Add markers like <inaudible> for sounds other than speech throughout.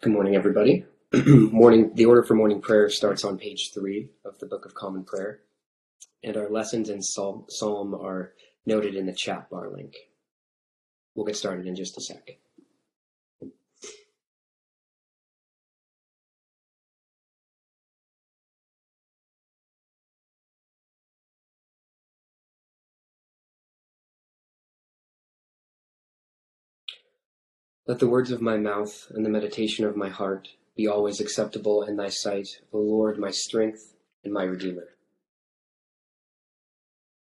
Good morning, everybody. <clears throat> morning. The order for morning prayer starts on page three of the Book of Common Prayer, and our lessons in Psalm, Psalm are noted in the chat bar link. We'll get started in just a second. Let the words of my mouth and the meditation of my heart be always acceptable in thy sight, O Lord, my strength and my redeemer.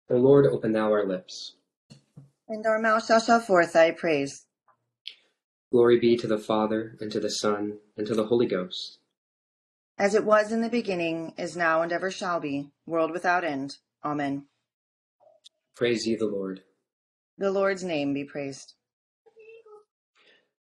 O Lord, open thou our lips. And our mouth shall show forth thy praise. Glory be to the Father, and to the Son, and to the Holy Ghost. As it was in the beginning, is now, and ever shall be, world without end. Amen. Praise ye the Lord. The Lord's name be praised.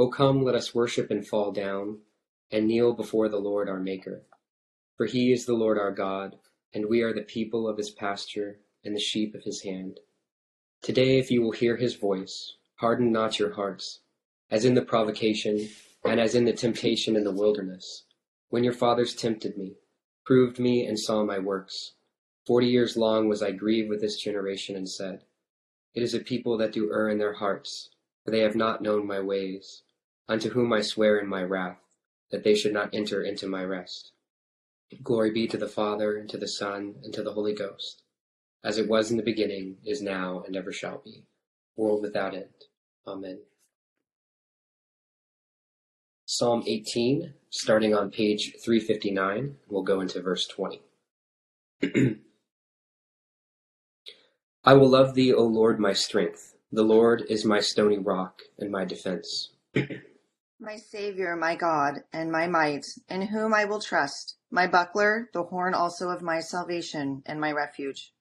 O come, let us worship and fall down, and kneel before the Lord our Maker. For he is the Lord our God, and we are the people of his pasture, and the sheep of his hand. Today, if you will hear his voice, harden not your hearts, as in the provocation, and as in the temptation in the wilderness, when your fathers tempted me, proved me, and saw my works. Forty years long was I grieved with this generation, and said, It is a people that do err in their hearts, for they have not known my ways unto whom I swear in my wrath, that they should not enter into my rest. Glory be to the Father, and to the Son, and to the Holy Ghost, as it was in the beginning, is now, and ever shall be, world without end. Amen. Psalm 18, starting on page 359, we'll go into verse 20. <clears throat> I will love thee, O Lord, my strength. The Lord is my stony rock and my defense. <clears throat> My Saviour, my God, and my might, in whom I will trust, my buckler, the horn also of my salvation, and my refuge.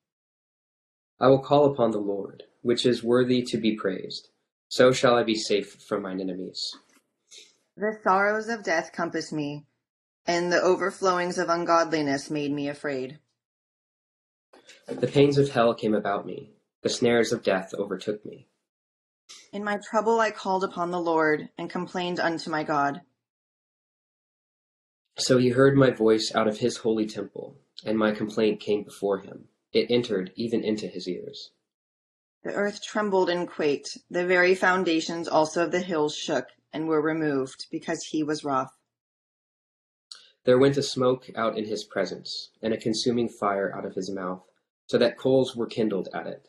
I will call upon the Lord, which is worthy to be praised. So shall I be safe from mine enemies. The sorrows of death compassed me, and the overflowings of ungodliness made me afraid. The pains of hell came about me, the snares of death overtook me. In my trouble I called upon the Lord, and complained unto my God. So he heard my voice out of his holy temple, and my complaint came before him. It entered even into his ears. The earth trembled and quaked, the very foundations also of the hills shook, and were removed, because he was wroth. There went a smoke out in his presence, and a consuming fire out of his mouth, so that coals were kindled at it.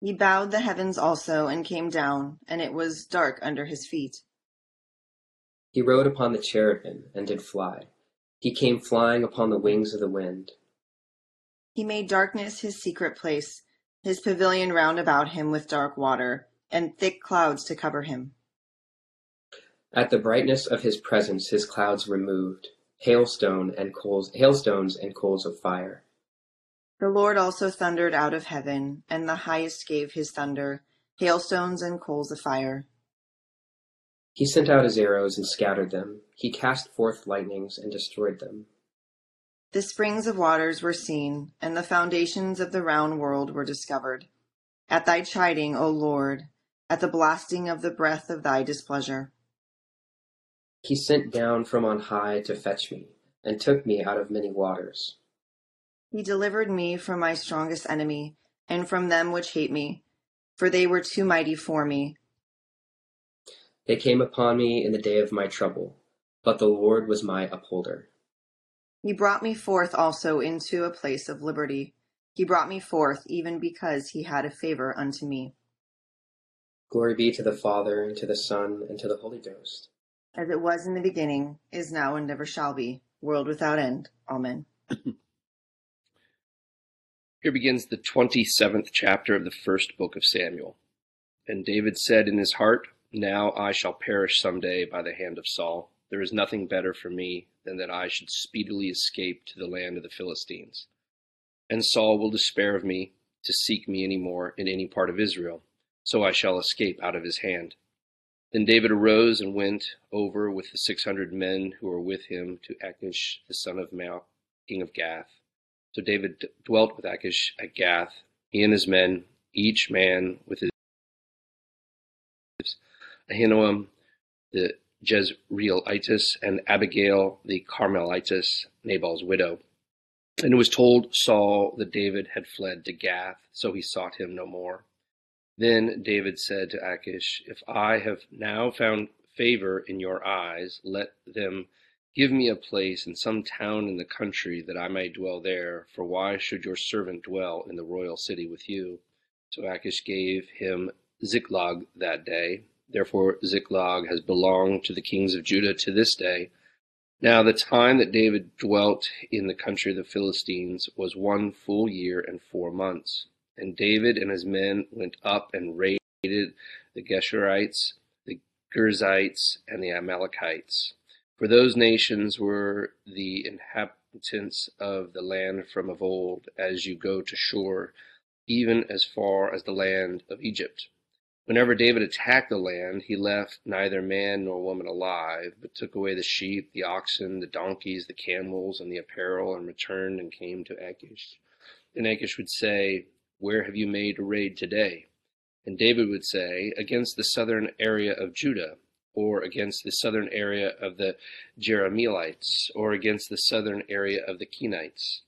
He bowed the heavens also, and came down, and it was dark under his feet. He rode upon the cherubim, and did fly. He came flying upon the wings of the wind. He made darkness his secret place, his pavilion round about him with dark water, and thick clouds to cover him. At the brightness of his presence his clouds removed, hailstone and coals, hailstones and coals of fire. The Lord also thundered out of heaven, and the highest gave his thunder, hailstones and coals of fire. He sent out his arrows and scattered them. He cast forth lightnings and destroyed them. The springs of waters were seen, and the foundations of the round world were discovered. At thy chiding, O Lord, at the blasting of the breath of thy displeasure. He sent down from on high to fetch me, and took me out of many waters. He delivered me from my strongest enemy, and from them which hate me, for they were too mighty for me. They came upon me in the day of my trouble, but the Lord was my upholder. He brought me forth also into a place of liberty. He brought me forth even because he had a favor unto me. Glory be to the Father, and to the Son, and to the Holy Ghost. As it was in the beginning, is now, and ever shall be, world without end. Amen. <clears throat> Here begins the 27th chapter of the first book of Samuel. And David said in his heart, Now I shall perish some day by the hand of Saul. There is nothing better for me than that I should speedily escape to the land of the Philistines. And Saul will despair of me to seek me any more in any part of Israel, so I shall escape out of his hand. Then David arose and went over with the six hundred men who were with him to Achish the son of Maoch, king of Gath. So David dwelt with Achish at Gath, he and his men, each man with his Ahinoam the Jezreelitess and Abigail the Carmelitess, Nabal's widow. And it was told Saul that David had fled to Gath, so he sought him no more. Then David said to Achish, If I have now found favor in your eyes, let them give me a place in some town in the country that I may dwell there, for why should your servant dwell in the royal city with you? So Achish gave him Ziklag that day. Therefore Ziklag has belonged to the kings of Judah to this day. Now the time that David dwelt in the country of the Philistines was one full year and four months. And David and his men went up and raided the Geshurites, the Girzites, and the Amalekites. For those nations were the inhabitants of the land from of old, as you go to Shur, even as far as the land of Egypt. Whenever David attacked the land, he left neither man nor woman alive, but took away the sheep, the oxen, the donkeys, the camels, and the apparel, and returned and came to Achish. And Achish would say, where have you made a raid today? And David would say, Against the southern area of Judah, or against the southern area of the Jerahmeelites, or against the southern area of the Kenites.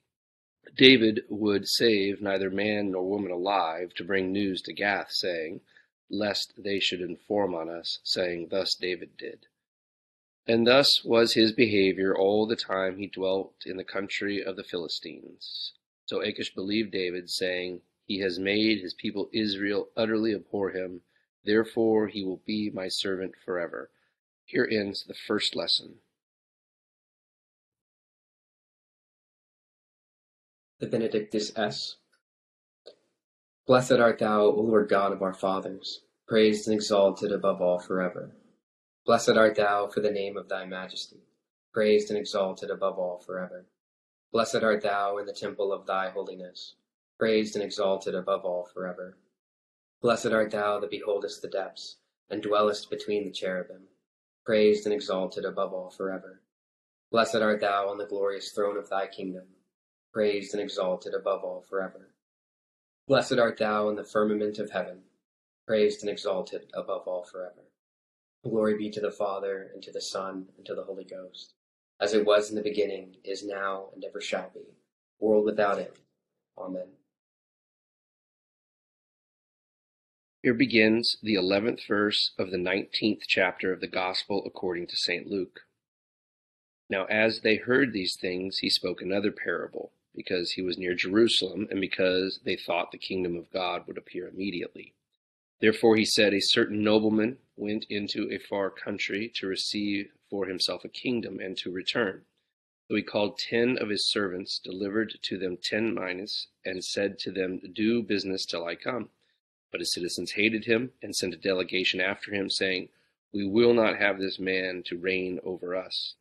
David would save neither man nor woman alive to bring news to Gath, saying, Lest they should inform on us, saying, Thus David did. And thus was his behavior all the time he dwelt in the country of the Philistines. So Achish believed David, saying, he has made his people Israel utterly abhor him. Therefore he will be my servant forever. Here ends the first lesson. The Benedictus es. Blessed art thou, O Lord God of our fathers, praised and exalted above all forever. Blessed art thou for the name of thy majesty, praised and exalted above all forever. Blessed art thou in the temple of thy holiness praised and exalted above all forever. Blessed art thou that beholdest the depths, and dwellest between the cherubim, praised and exalted above all forever. Blessed art thou on the glorious throne of thy kingdom, praised and exalted above all forever. Blessed art thou in the firmament of heaven, praised and exalted above all forever. Glory be to the Father, and to the Son, and to the Holy Ghost, as it was in the beginning, is now, and ever shall be, world without end. Amen. Here begins the eleventh verse of the nineteenth chapter of the Gospel according to St. Luke. Now, as they heard these things, he spoke another parable, because he was near Jerusalem, and because they thought the kingdom of God would appear immediately. Therefore he said, A certain nobleman went into a far country to receive for himself a kingdom and to return. So he called ten of his servants, delivered to them ten minas, and said to them, Do business till I come. But his citizens hated him and sent a delegation after him, saying, We will not have this man to reign over us.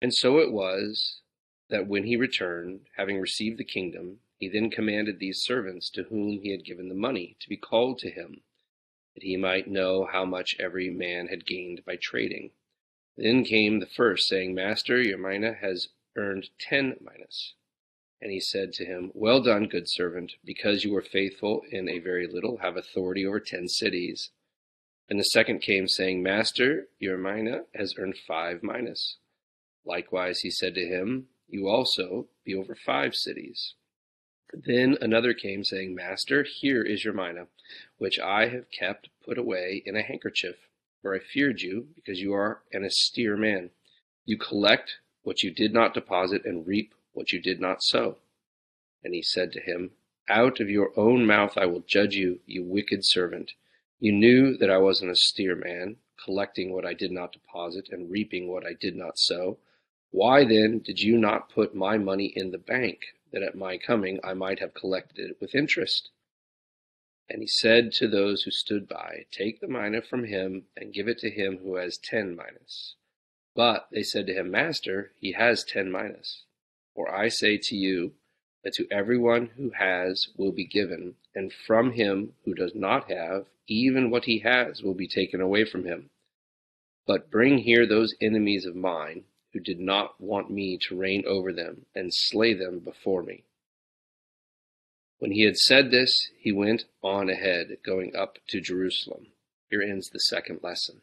And so it was that when he returned, having received the kingdom, he then commanded these servants to whom he had given the money to be called to him, that he might know how much every man had gained by trading. Then came the first, saying, Master, your mina has earned ten minas. And he said to him, Well done, good servant, because you were faithful in a very little, have authority over ten cities. And the second came, saying, Master, your mina has earned five minas. Likewise he said to him, You also be over five cities. Then another came, saying, Master, here is your mina, which I have kept put away in a handkerchief, for I feared you, because you are an austere man. You collect what you did not deposit, and reap what you did not sow. And he said to him, Out of your own mouth I will judge you, you wicked servant. You knew that I was an austere man, collecting what I did not deposit, and reaping what I did not sow. Why then did you not put my money in the bank, that at my coming I might have collected it with interest? And he said to those who stood by, Take the mina from him, and give it to him who has ten minas. But they said to him, Master, he has ten minas. For I say to you that to everyone who has will be given, and from him who does not have, even what he has will be taken away from him. But bring here those enemies of mine who did not want me to reign over them, and slay them before me. When he had said this, he went on ahead, going up to Jerusalem. Here ends the second lesson.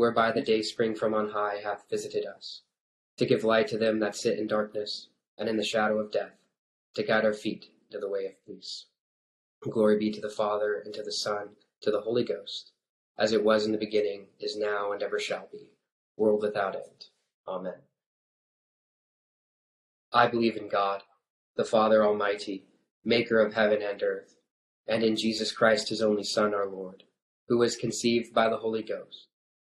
whereby the day spring from on high hath visited us, to give light to them that sit in darkness and in the shadow of death, to guide our feet to the way of peace. Glory be to the Father, and to the Son, to the Holy Ghost, as it was in the beginning, is now, and ever shall be, world without end. Amen. I believe in God, the Father Almighty, maker of heaven and earth, and in Jesus Christ, his only Son, our Lord, who was conceived by the Holy Ghost,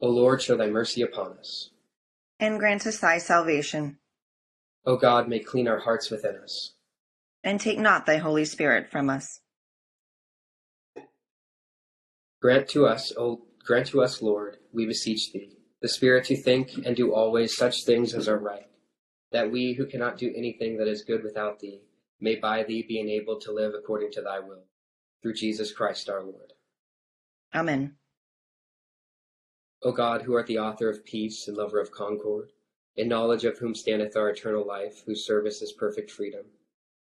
O Lord, show thy mercy upon us. And grant us thy salvation. O God, may clean our hearts within us. And take not thy Holy Spirit from us. Grant to us, O Grant to us, Lord, we beseech thee, the Spirit to think and do always such things as are right, that we who cannot do anything that is good without thee may by thee be enabled to live according to thy will. Through Jesus Christ our Lord. Amen. O God, who art the author of peace and lover of concord, in knowledge of whom standeth our eternal life, whose service is perfect freedom,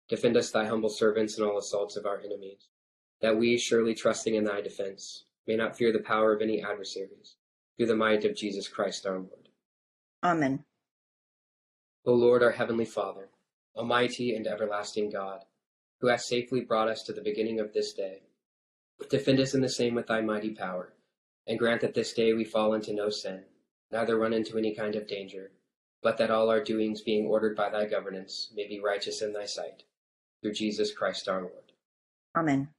defend us, thy humble servants, in all assaults of our enemies, that we, surely trusting in thy defense, may not fear the power of any adversaries, through the might of Jesus Christ our Lord. Amen. O Lord, our heavenly Father, almighty and everlasting God, who hast safely brought us to the beginning of this day, defend us in the same with thy mighty power, and grant that this day we fall into no sin, neither run into any kind of danger, but that all our doings being ordered by thy governance may be righteous in thy sight. Through Jesus Christ our Lord. Amen.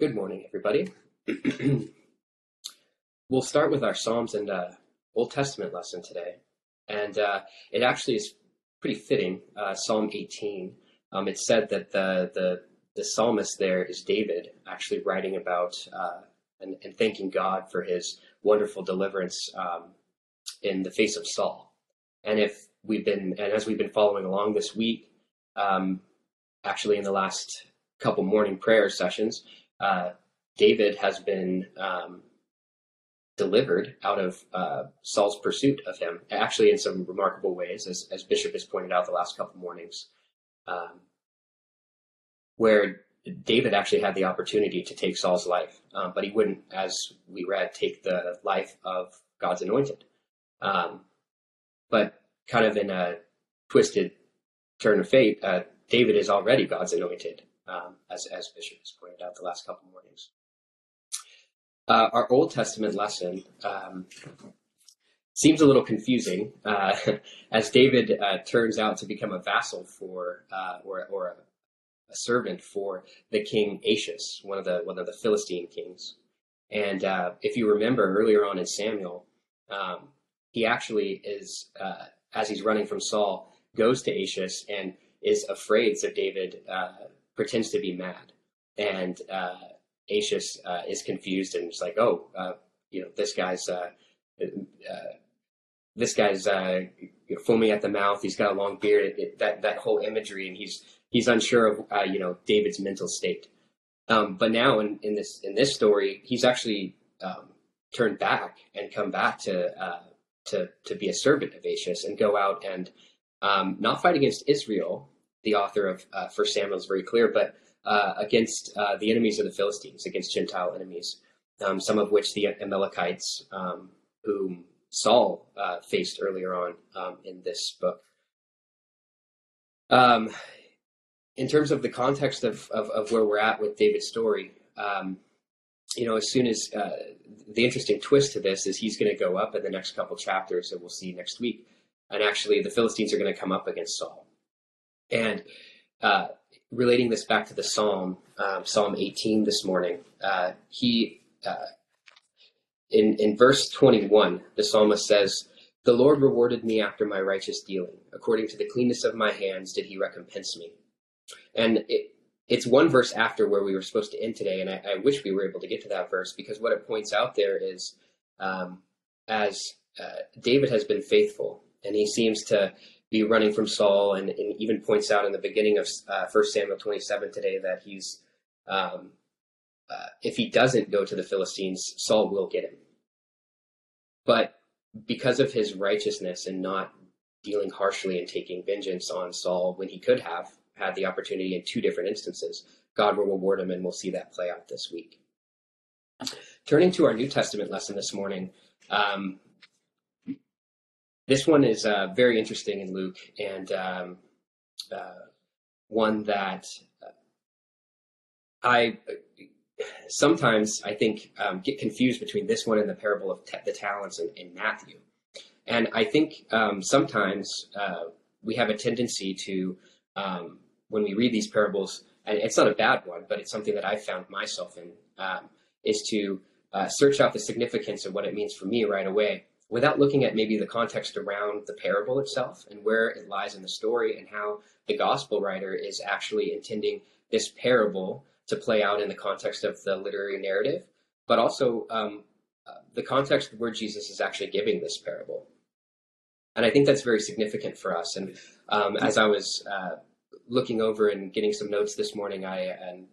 Good morning, everybody. <clears throat> we'll start with our Psalms and uh, Old Testament lesson today. And uh, it actually is pretty fitting. Uh, Psalm 18. Um, it's said that the, the, the psalmist there is David, actually writing about uh, and, and, thanking God for his wonderful deliverance um, in the face of Saul. And if we've been, and as we've been following along this week, um, actually in the last couple morning prayer sessions, uh, David has been um, delivered out of uh, Saul's pursuit of him, actually in some remarkable ways, as, as Bishop has pointed out the last couple mornings. um, where David actually had the opportunity to take Saul's life, um, but he wouldn't, as we read, take the life of God's anointed. Um, but kind of in a twisted turn of fate, uh, David is already God's anointed, um, as, as Bishop has pointed out the last couple mornings. Uh, our Old Testament lesson um, seems a little confusing, uh, <laughs> as David uh, turns out to become a vassal for, uh, or, or a, a, servant for the king Achish, one of the one of the Philistine kings. And uh, if you remember earlier on in Samuel, um, he actually is, uh, as he's running from Saul, goes to Achish and is afraid. So David uh, pretends to be mad, and uh, uh, is confused and is like, "Oh, uh, you know, this guy's uh, this guy's you know, foaming at the mouth. He's got a long beard. It, it, that that whole imagery, and he's he's unsure of you know David's mental state. Um, but now in, in this in this story, he's actually um, turned back and come back to uh, to to be a servant of Achish and go out and um, not fight against Israel. The author of uh, First Samuel is very clear, but uh, against uh, the enemies of the Philistines, against Gentile enemies, um, some of which the Amalekites, um, whom Saul uh, faced earlier on um, in this book. In terms of the context of, of, of, where we're at with David's story, um, you know, as soon as uh, the interesting twist to this is he's going to go up in the next couple chapters, and we'll see next week. And actually, the Philistines are going to come up against Saul. And uh, relating this back to the Psalm, um, Psalm 18 this morning, uh, he uh, in in verse 21, the psalmist says, "The Lord rewarded me after my righteous dealing; according to the cleanness of my hands did He recompense me." And it, it's one verse after where we were supposed to end today, and I, I, wish we were able to get to that verse because what it points out there is um, as uh, David has been faithful, and he seems to be running from Saul, and, and even points out in the beginning of uh, 1 Samuel 27 today that he's um, uh, if he doesn't go to the Philistines, Saul will get him. But because of his righteousness and not dealing harshly and taking vengeance on Saul when he could have, had the opportunity in two different instances. God will reward him, and we'll see that play out this week. Turning to our New Testament lesson this morning, um, this one is uh, very interesting in Luke and um, uh, one that uh, I sometimes I think um, get confused between this one and the parable of the talents in, in, Matthew. And I think um, sometimes uh, we have a tendency to um, when we read these parables, and it's not a bad one, but it's something that I found myself in, um, is to uh, search out the significance of what it means for me right away without looking at maybe the context around the parable itself and where it lies in the story and how the gospel writer is actually intending this parable to play out in the context of the literary narrative, but also um, uh, the context where Jesus is actually giving this parable. And I think that's very significant for us. And um, as I was uh, looking over and getting some notes this morning, I and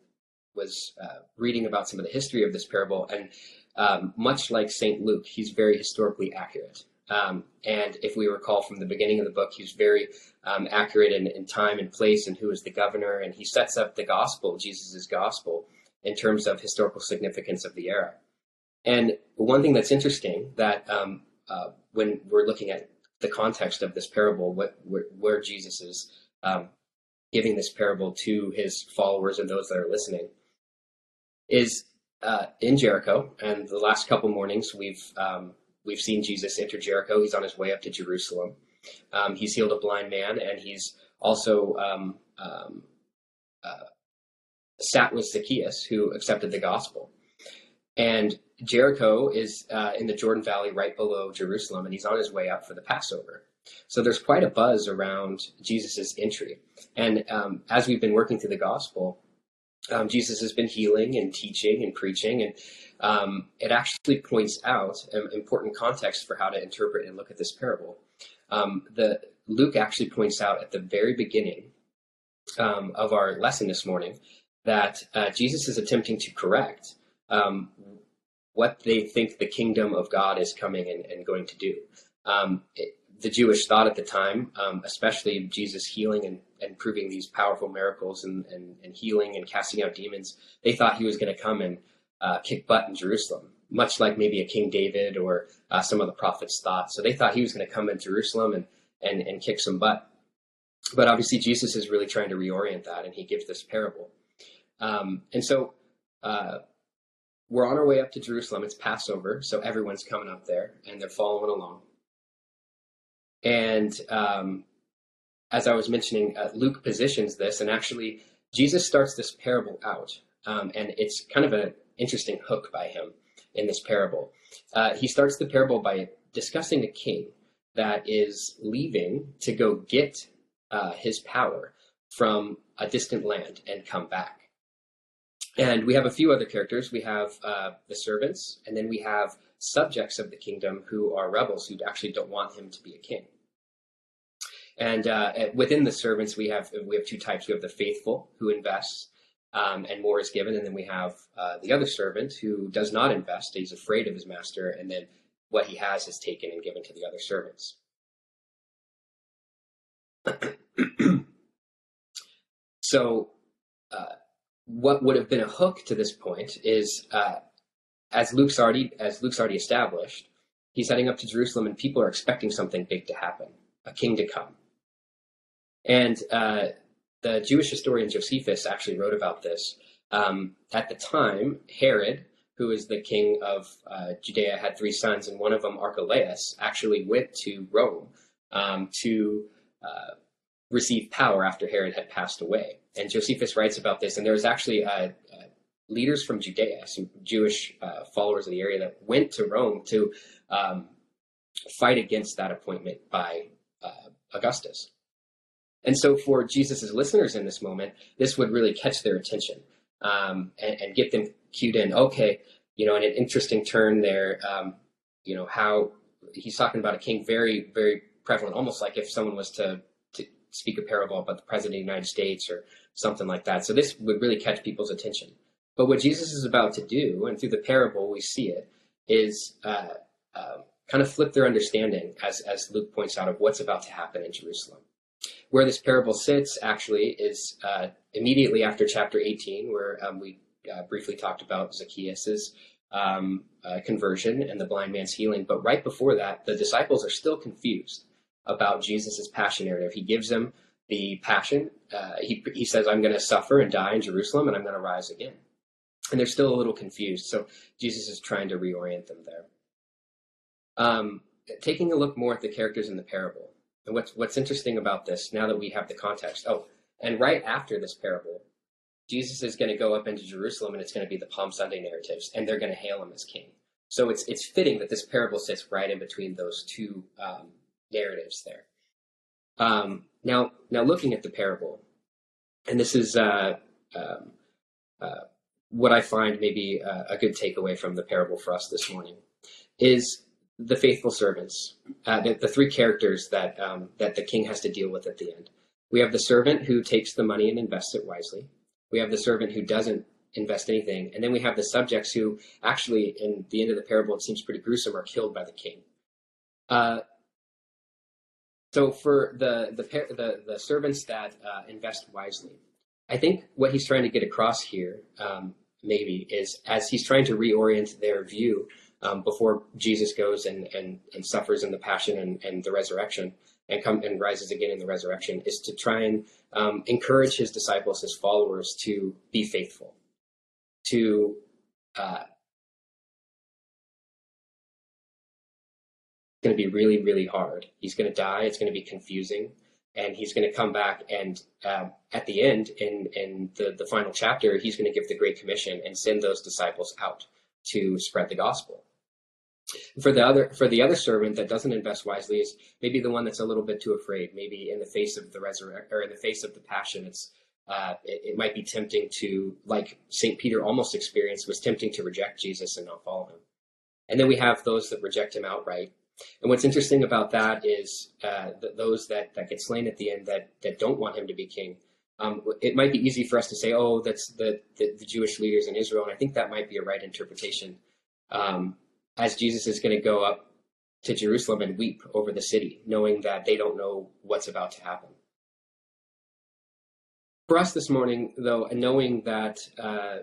was uh, reading about some of the history of this parable, and um, much like Saint Luke, he's very historically accurate. Um, and if we recall from the beginning of the book, he's very um, accurate in, in, time and place and who is the governor, and he sets up the gospel, Jesus' gospel, in terms of historical significance of the era. And one thing that's interesting that um, uh, when we're looking at the context of this parable, what where, where Jesus is um, giving this parable to his followers and those that are listening is uh, in Jericho. And the last couple mornings, we've um, we've seen Jesus enter Jericho. He's on his way up to Jerusalem. Um, he's healed a blind man, and he's also um, um uh, sat with Zacchaeus, who accepted the gospel. And Jericho is uh, in the Jordan Valley, right below Jerusalem, and he's on his way up for the Passover. So there's quite a buzz around Jesus' entry. And um, as we've been working through the gospel, um, Jesus has been healing and teaching and preaching, and um, it actually points out an important context for how to interpret and look at this parable. Um, the Luke actually points out at the very beginning um, of our lesson this morning that uh, Jesus is attempting to correct um, what they think the kingdom of God is coming and, and going to do. It, the Jewish thought at the time, um, especially Jesus healing and, and proving these powerful miracles and, and, and healing and casting out demons, they thought he was going to come and uh, kick butt in Jerusalem, much like maybe a King David or uh, some of the prophets thought. So they thought he was going to come in Jerusalem and, and, and kick some butt. But obviously, Jesus is really trying to reorient that, and he gives this parable. Um, and so uh, we're on our way up to Jerusalem. It's Passover, so everyone's coming up there, and they're following along. And um, as I was mentioning, uh, Luke positions this, and actually, Jesus starts this parable out, um, and it's kind of an interesting hook by him in this parable. Uh, he starts the parable by discussing a king that is leaving to go get uh, his power from a distant land and come back. And we have a few other characters. We have uh, the servants, and then we have subjects of the kingdom who are rebels who actually don't want him to be a king. And uh, within the servants, we have we have two types. We have the faithful who invests, um, and more is given, and then we have uh, the other servant who does not invest. He's afraid of his master, and then what he has is taken and given to the other servants. <clears throat> so, uh, what would have been a hook to this point is, uh, as Luke's already as Luke's already established, he's heading up to Jerusalem, and people are expecting something big to happen, a king to come. And uh, the Jewish historian Josephus actually wrote about this. Um, at the time, Herod, who is the king of uh, Judea, had three sons, and one of them, Archelaus, actually went to Rome um, to uh, receive power after Herod had passed away. And Josephus writes about this, and there was actually a, uh, leaders from Judea, some Jewish uh, followers of the area, that went to Rome to um, fight against that appointment by uh, Augustus. And so, for Jesus' listeners in this moment, this would really catch their attention um, and, and, get them cued in. Okay, you know, in an interesting turn there, um, you know, how he's talking about a king very, very prevalent, almost like if someone was to, to speak a parable about the president of the United States or something like that. So this would really catch people's attention. But what Jesus is about to do, and through the parable we see it, is uh, uh, kind of flip their understanding, as, as Luke points out, of what's about to happen in Jerusalem. Where this parable sits, actually, is uh, immediately after chapter 18, where um, we uh, briefly talked about Zacchaeus's um, uh, conversion and the blind man's healing. But right before that, the disciples are still confused about Jesus' passion narrative. He gives them the passion. Uh, he, he says, I'm going to suffer and die in Jerusalem and I'm going to rise again. And they're still a little confused. So Jesus is trying to reorient them there. Um, taking a look more at the characters in the parable. And what's, what's interesting about this, now that we have the context, oh, and right after this parable, Jesus is going to go up into Jerusalem and it's going to be the Palm Sunday narratives, and they're going to hail him as king. So it's, it's fitting that this parable sits right in between those two um, narratives there. Um, now, now looking at the parable, and this is uh, um, uh, what I find maybe a, a, good takeaway from the parable for us this morning, is the faithful servants, uh, the, the, three characters that um, that the king has to deal with at the end. We have the servant who takes the money and invests it wisely. We have the servant who doesn't invest anything, and then we have the subjects who actually, in the end of the parable, it seems pretty gruesome, are killed by the king. Uh, so for the the the, the servants that uh, invest wisely, I think what he's trying to get across here, um, maybe, is as he's trying to reorient their view um, before Jesus goes and, and and suffers in the passion and, and the resurrection and come and rises again in the resurrection, is to try and um, encourage his disciples, his followers, to be faithful, to uh, going to be really, really hard. He's going to die. It's going to be confusing. And he's going to come back. And um, at the end, in, in the, the final chapter, he's going to give the Great Commission and send those disciples out to spread the gospel. For the other for the other servant that doesn't invest wisely is maybe the one that's a little bit too afraid. Maybe in the face of the resurrection or in the face of the passion, it's uh, it, it, might be tempting to, like Saint Peter almost experienced, was tempting to reject Jesus and not follow him. And then we have those that reject him outright, and what's interesting about that is uh, those that, that get slain at the end that, that don't want him to be king. Um, it might be easy for us to say, oh, that's the, the, the, Jewish leaders in Israel. And I think that might be a right interpretation. Um, as Jesus is going to go up to Jerusalem and weep over the city, knowing that they don't know what's about to happen. For us this morning, though, knowing that uh,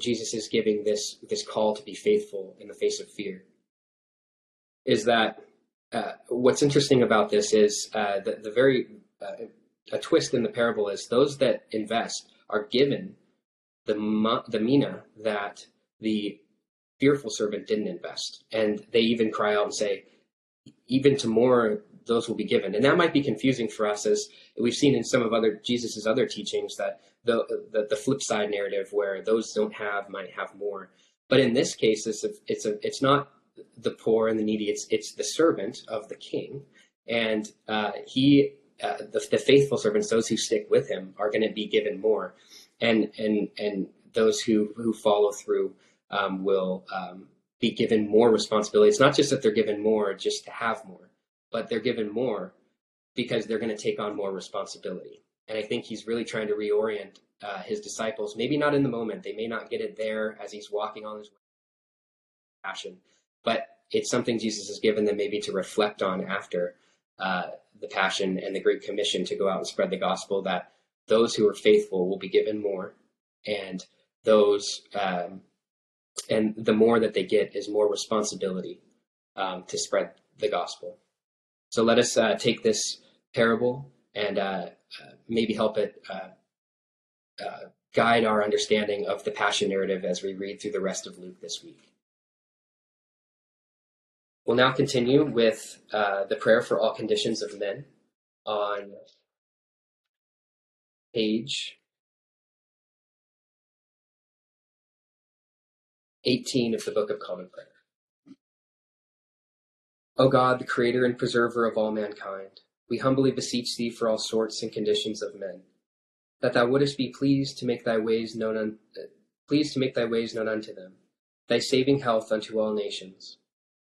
Jesus is giving this this call to be faithful in the face of fear, is that uh, what's interesting about this is uh, the, the very uh, a twist in the parable is those that invest are given the the mina that the fearful servant didn't invest, and they even cry out and say, even to more those will be given. And that might be confusing for us as we've seen in some of other Jesus's other teachings that the, the, the flip side narrative where those don't have might have more. But in this case, it's a, it's a, it's not the poor and the needy. It's, it's the servant of the king. And uh, he, uh, the, the faithful servants, those who stick with him are going to be given more. And, and, and those who, who follow through um, will um, be given more responsibility. It's not just that they're given more just to have more, but they're given more because they're going to take on more responsibility. And I think he's really trying to reorient uh, his disciples. Maybe not in the moment; they may not get it there as he's walking on his way. Passion, but it's something Jesus has given them maybe to reflect on after uh, the passion and the Great Commission to go out and spread the gospel. That those who are faithful will be given more, and those um, and the more that they get is more responsibility um, to spread the gospel. So let us uh, take this parable and uh, uh, maybe help it uh, uh, guide our understanding of the passion narrative as we read through the rest of Luke this week. We'll now continue with uh, the prayer for all conditions of men on page 18 of the Book of Common Prayer. O God, the creator and preserver of all mankind, we humbly beseech thee for all sorts and conditions of men, that thou wouldest be pleased to make thy ways known un- pleased to make thy ways known unto them, thy saving health unto all nations.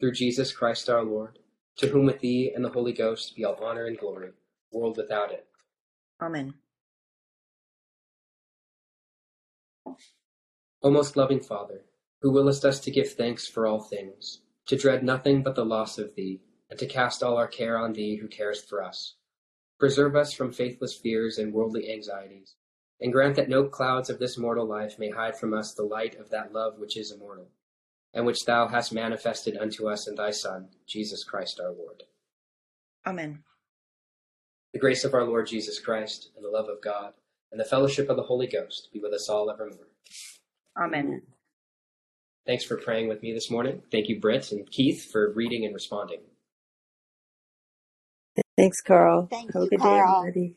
through Jesus Christ our Lord, to whom with thee and the Holy Ghost be all honor and glory, world without end. Amen. O most loving Father, who willest us to give thanks for all things, to dread nothing but the loss of thee, and to cast all our care on thee who carest for us. Preserve us from faithless fears and worldly anxieties, and grant that no clouds of this mortal life may hide from us the light of that love which is immortal and which thou hast manifested unto us in thy Son, Jesus Christ our Lord. Amen. The grace of our Lord Jesus Christ, and the love of God, and the fellowship of the Holy Ghost be with us all evermore. Amen. Thanks for praying with me this morning. Thank you, Britt and Keith, for reading and responding. Thanks, Carl. Thank Have a you, good Carl. day, everybody.